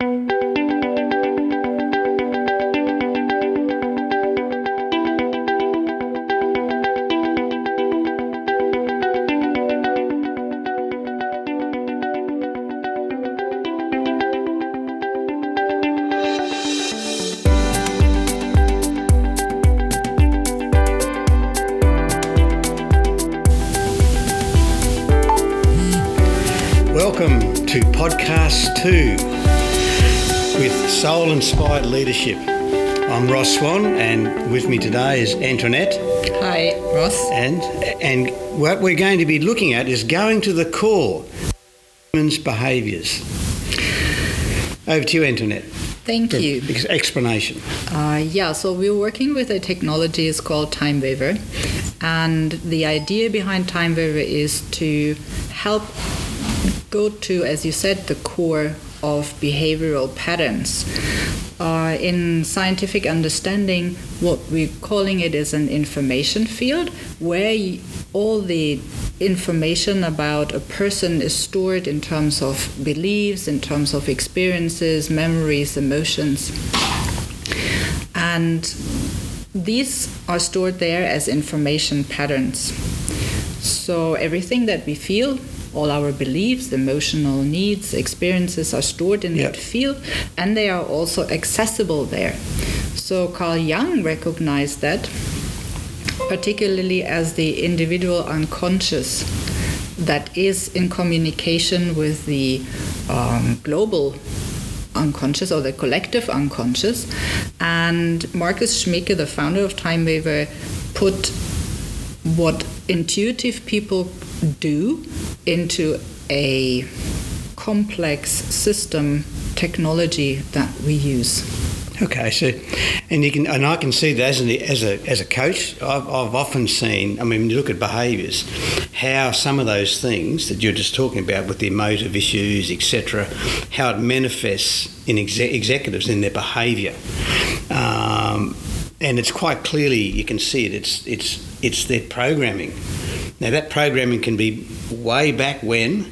Welcome to podcast two with Soul Inspired Leadership. I'm Ross Swan, and with me today is Antoinette. Hi, Ross. And and what we're going to be looking at is going to the core of humans' behaviours. Over to you, Antoinette. Thank you. ex- Explanation. Uh, yeah, so we're working with a technology is called Time Waver, and the idea behind Time Waver is to help go to, as you said, the core of behavioral patterns. Uh, in scientific understanding, what we're calling it is an information field where y- all the information about a person is stored in terms of beliefs, in terms of experiences, memories, emotions. And these are stored there as information patterns. So everything that we feel, all our beliefs, emotional needs, experiences are stored in Yep. that field and they are also accessible there. So Carl Jung recognized that, particularly as the individual unconscious that is in communication with the um, global unconscious or the collective unconscious. And Marcus Schmieke, the founder of Time Waver, put what intuitive people do into a complex system technology that we use. Okay, so and you can and I can see that as an, as a as a coach, I've, I've often seen. I mean, you look at behaviours, how some of those things that you're just talking about with the emotive issues, etc., how it manifests in exe- executives in their behaviour, um, and it's quite clearly you can see it. It's it's it's their programming. Now that programming can be way back when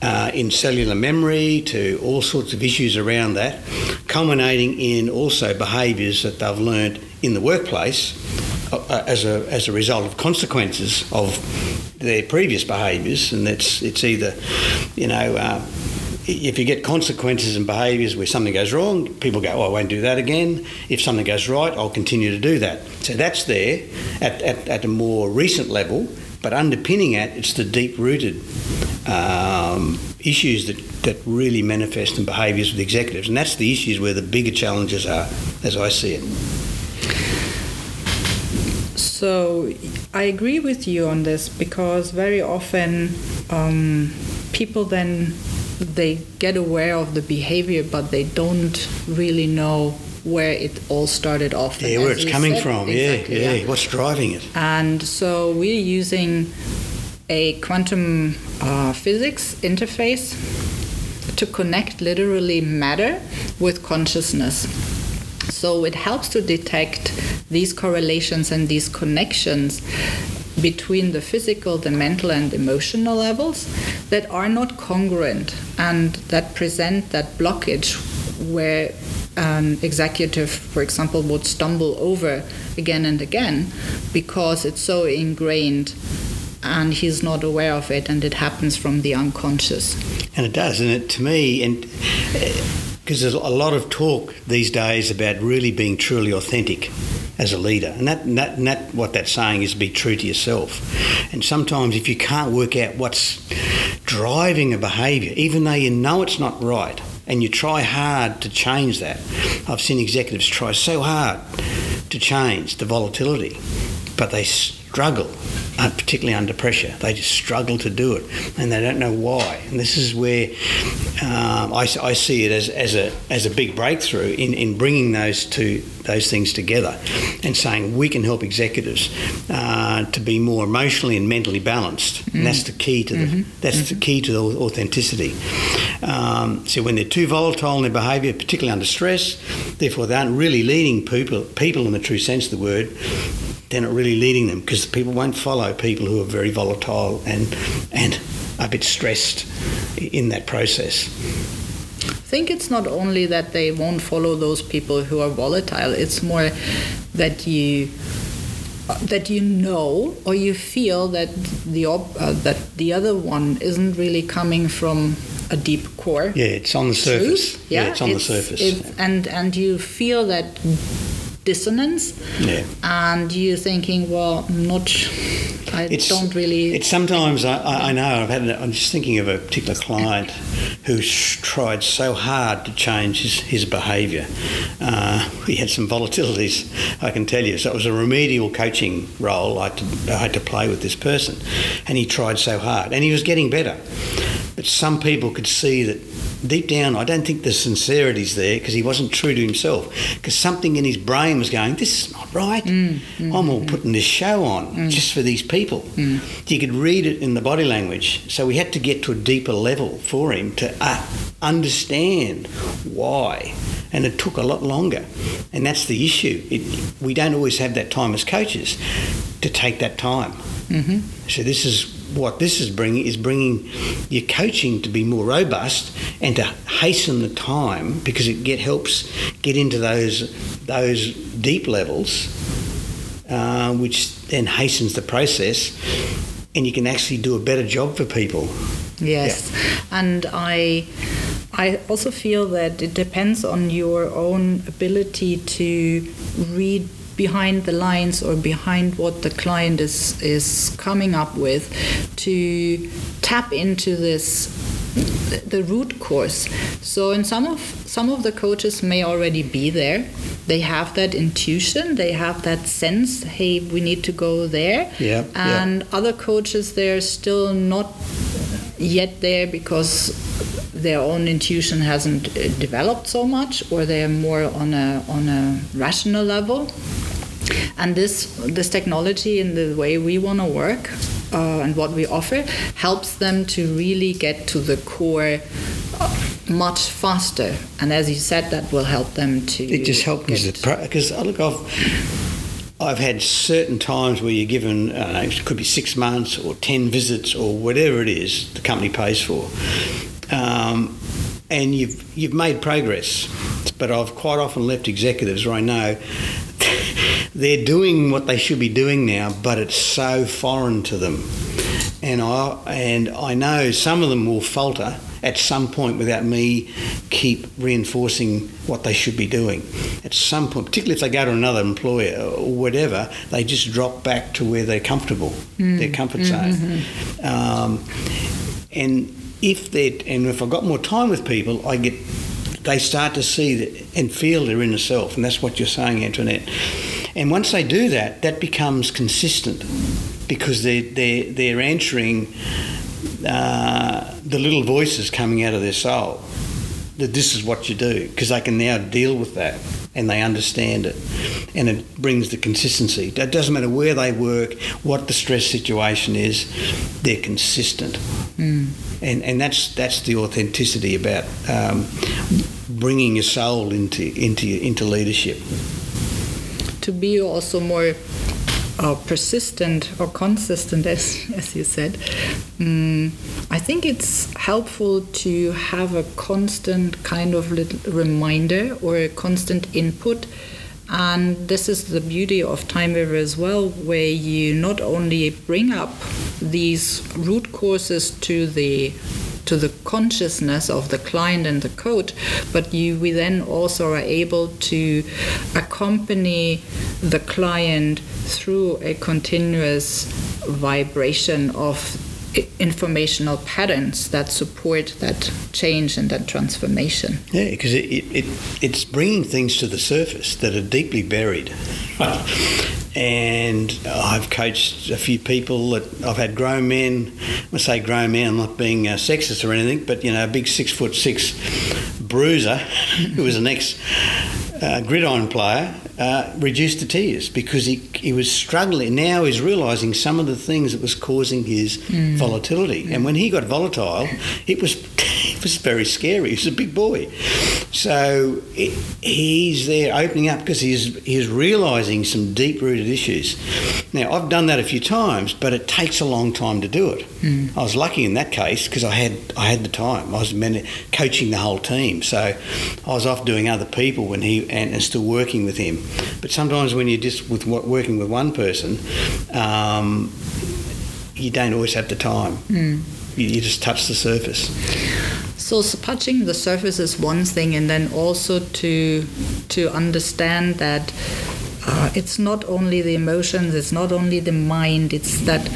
uh, in cellular memory to all sorts of issues around that, culminating in also behaviours that they've learned in the workplace uh, as a as a result of consequences of their previous behaviours, and it's it's either you know. Uh, if you get consequences and behaviours where something goes wrong, people go, oh, I won't do that again. If something goes right, I'll continue to do that. So that's there at, at, at a more recent level, but underpinning it, it's the deep rooted um, issues that, that really manifest in behaviours with executives. And that's the issues where the bigger challenges are, as I see it. So I agree with you on this because very often um, people then they get aware of the behavior, but they don't really know where it all started off. Yeah, where it's coming said- from. exactly, yeah, yeah, What's driving it? And so we're using a quantum uh, physics interface to connect literally matter with consciousness. So it helps to detect these correlations and these connections between the physical, the mental, and emotional levels that are not congruent and that present that blockage where an executive, for example, would stumble over again and again because it's so ingrained and he's not aware of it and it happens from the unconscious. And it does, and it to me, and uh, because there's a lot of talk these days about really being truly authentic as a leader, and that, and that, and that what that's saying is be true to yourself. And sometimes, if you can't work out what's driving a behaviour, even though you know it's not right, and you try hard to change that, I've seen executives try so hard to change the volatility, but they struggle, uh, particularly under pressure. They just struggle to do it, and they don't know why. And this is where um, I, I see it as, as a as a big breakthrough in, in bringing those two those things together, and saying we can help executives uh, to be more emotionally and mentally balanced. And that's the key to the that's the key to the authenticity. Um, so when they're too volatile in their behaviour, particularly under stress, therefore they aren't really leading people people in the true sense of the word they're not really leading them because people won't follow people who are very volatile and and a bit stressed in that process. I think it's not only that they won't follow those people who are volatile. It's more that you that you know or you feel that the op- uh, that the other one isn't really coming from a deep core. Yeah, it's on the surface. Truth. Yeah, it's on the surface. it's- and and you feel that dissonance, Yeah. and you're thinking, well, I'm not. I It's, don't really. It's sometimes I, I I know I've had. I'm just thinking of a particular client who's tried so hard to change his, his behaviour. Uh, he had some volatilities, I can tell you. So it was a remedial coaching role I had, to, I had to play with this person, and he tried so hard, and he was getting better. But some people could see that deep down, I don't think the sincerity's there because he wasn't true to himself. Because something in his brain was going, "This is not right. Mm, mm, I'm all mm. putting this show on just for these people." You could read it in the body language. So we had to get to a deeper level for him to uh, understand why. And it took a lot longer, and that's the issue. It, we don't always have that time as coaches to take that time. Mm-hmm. So this is what this is bringing is bringing your coaching to be more robust and to hasten the time because it get helps get into those those deep levels, uh, which then hastens the process, and you can actually do a better job for people. Yes, and I I also feel that it depends on your own ability to read behind the lines or behind what the client is is coming up with to tap into this the root cause. So in some of some of the coaches may already be there. They have that intuition. They have that sense hey we need to go there. Yeah, yeah. and other coaches they're still not yet there because their own intuition hasn't uh, developed so much or they're more on a on a rational level and this this technology and the way we want to work uh, and what we offer helps them to really get to the core uh, much faster and as you said that will help them to It just helps because look, I've I've had certain times where you're given, I don't know, it could be six months or ten visits or whatever it is the company pays for, um, and you've you've made progress. But I've quite often left executives where I know they're doing what they should be doing now, but it's so foreign to them, and I and I know some of them will falter at some point without me keep reinforcing what they should be doing. At some point, particularly if they go to another employer or whatever, they just drop back to where they're comfortable, their comfort zone. Um, and if they and if I've got more time with people, I get they start to see that and feel their inner self, and that's what you're saying, Antoinette. And once they do that, that becomes consistent because they're they're, they're answering uh, the little voices coming out of their soul that this is what you do because they can now deal with that and they understand it. And it brings the consistency. It doesn't matter where they work what the stress situation is they're consistent. And and that's that's the authenticity about um, bringing your soul into into into leadership to be also more uh, persistent or consistent, as, as you said, mm, I think it's helpful to have a constant kind of little reminder or a constant input. And this is the beauty of Time Waver as well, where you not only bring up these root causes to the to the consciousness of the client and the coach, but you we then also are able to accompany the client through a continuous vibration of informational patterns that support that change and that transformation. Yeah, because it, it, it, it's bringing things to the surface that are deeply buried. and I've coached a few people that I've had grown men. I say grown men, I'm not being uh, sexist or anything, but you know, a big six foot six bruiser who was an ex uh, gridiron player uh, reduced to tears because he, he was struggling. Now he's realising some of the things that was causing his volatility. And when he got volatile, it was it was very scary. He was a big boy. So it, he's there opening up because he's he's realising some deep rooted issues. Now I've done that a few times, but it takes a long time to do it. I was lucky in that case because I had I had the time. I was man- coaching the whole team, so I was off doing other people when he and, and still working with him. But sometimes when you're just with wo- working with one person, um, you don't always have the time. You, you just touch the surface. So, s- touching the surface is one thing, and then also to to understand that uh, it's not only the emotions, it's not only the mind, it's that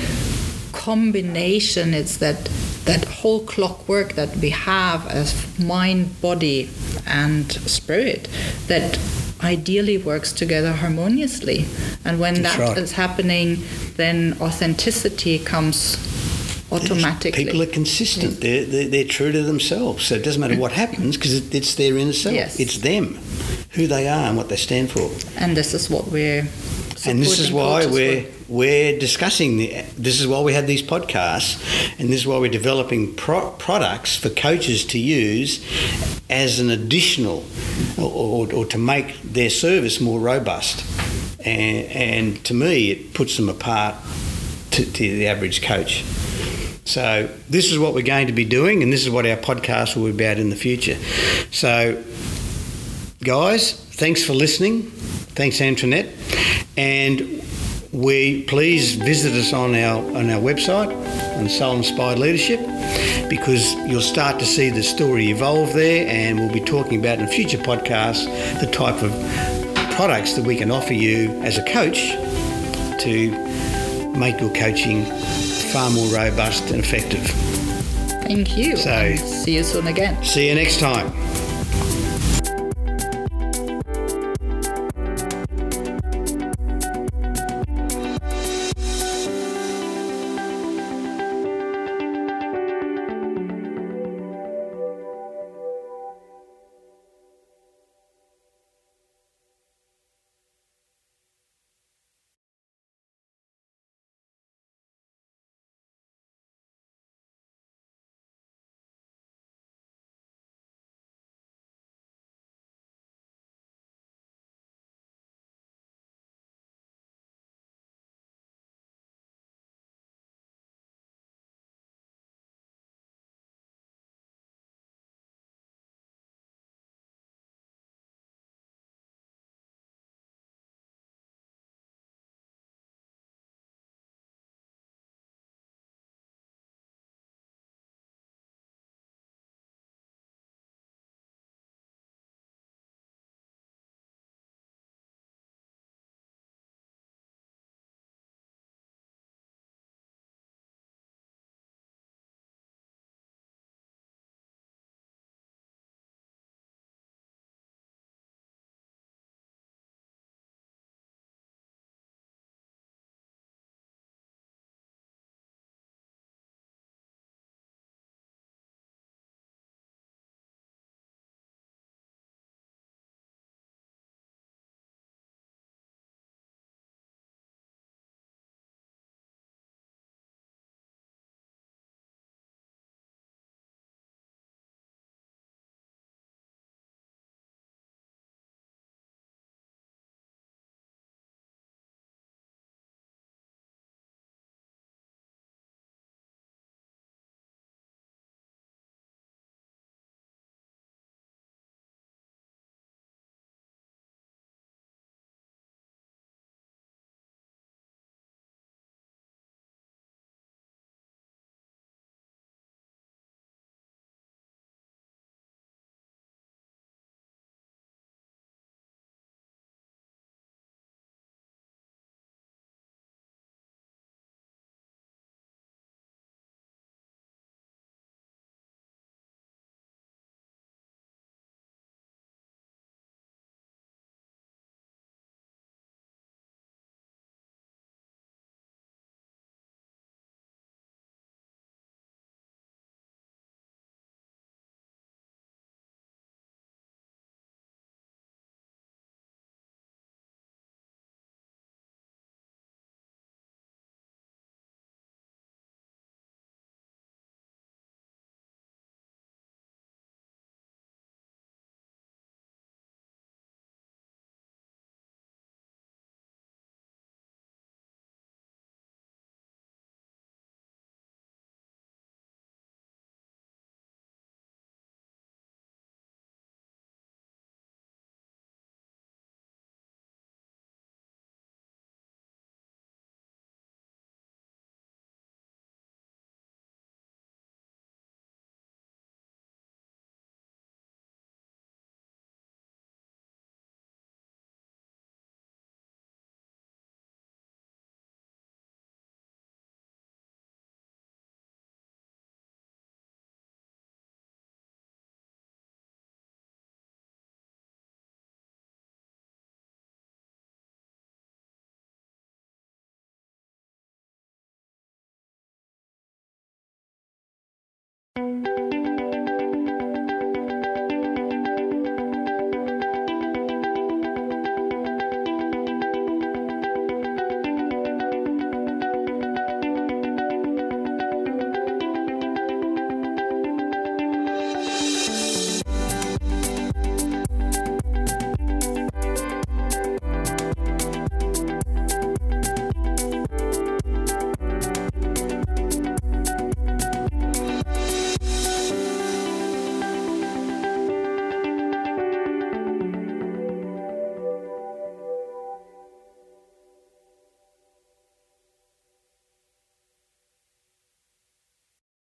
combination, it's that that whole clockwork that we have as mind, body, and spirit that ideally works together harmoniously. And when That's that is right. happening, then authenticity comes automatically. People are consistent. They're, they're, they're true to themselves. So it doesn't matter what happens because it, it's their inner self. Yes. It's them, who they are and what they stand for. and this is what we're and this is why we're with. we're discussing the. This is why we have these podcasts, and this is why we're developing pro- products for coaches to use as an additional, or, or, or to make their service more robust. And, and to me, it puts them apart to, to the average coach. So this is what we're going to be doing, and this is what our podcast will be about in the future. So guys, thanks for listening. Thanks, Antoinette. And we please visit us on our on our website on Soul Inspired Leadership because you'll start to see the story evolve there, and we'll be talking about in future podcasts the type of products that we can offer you as a coach to make your coaching far more robust and effective. Thank you. So- see you soon again. See you next time.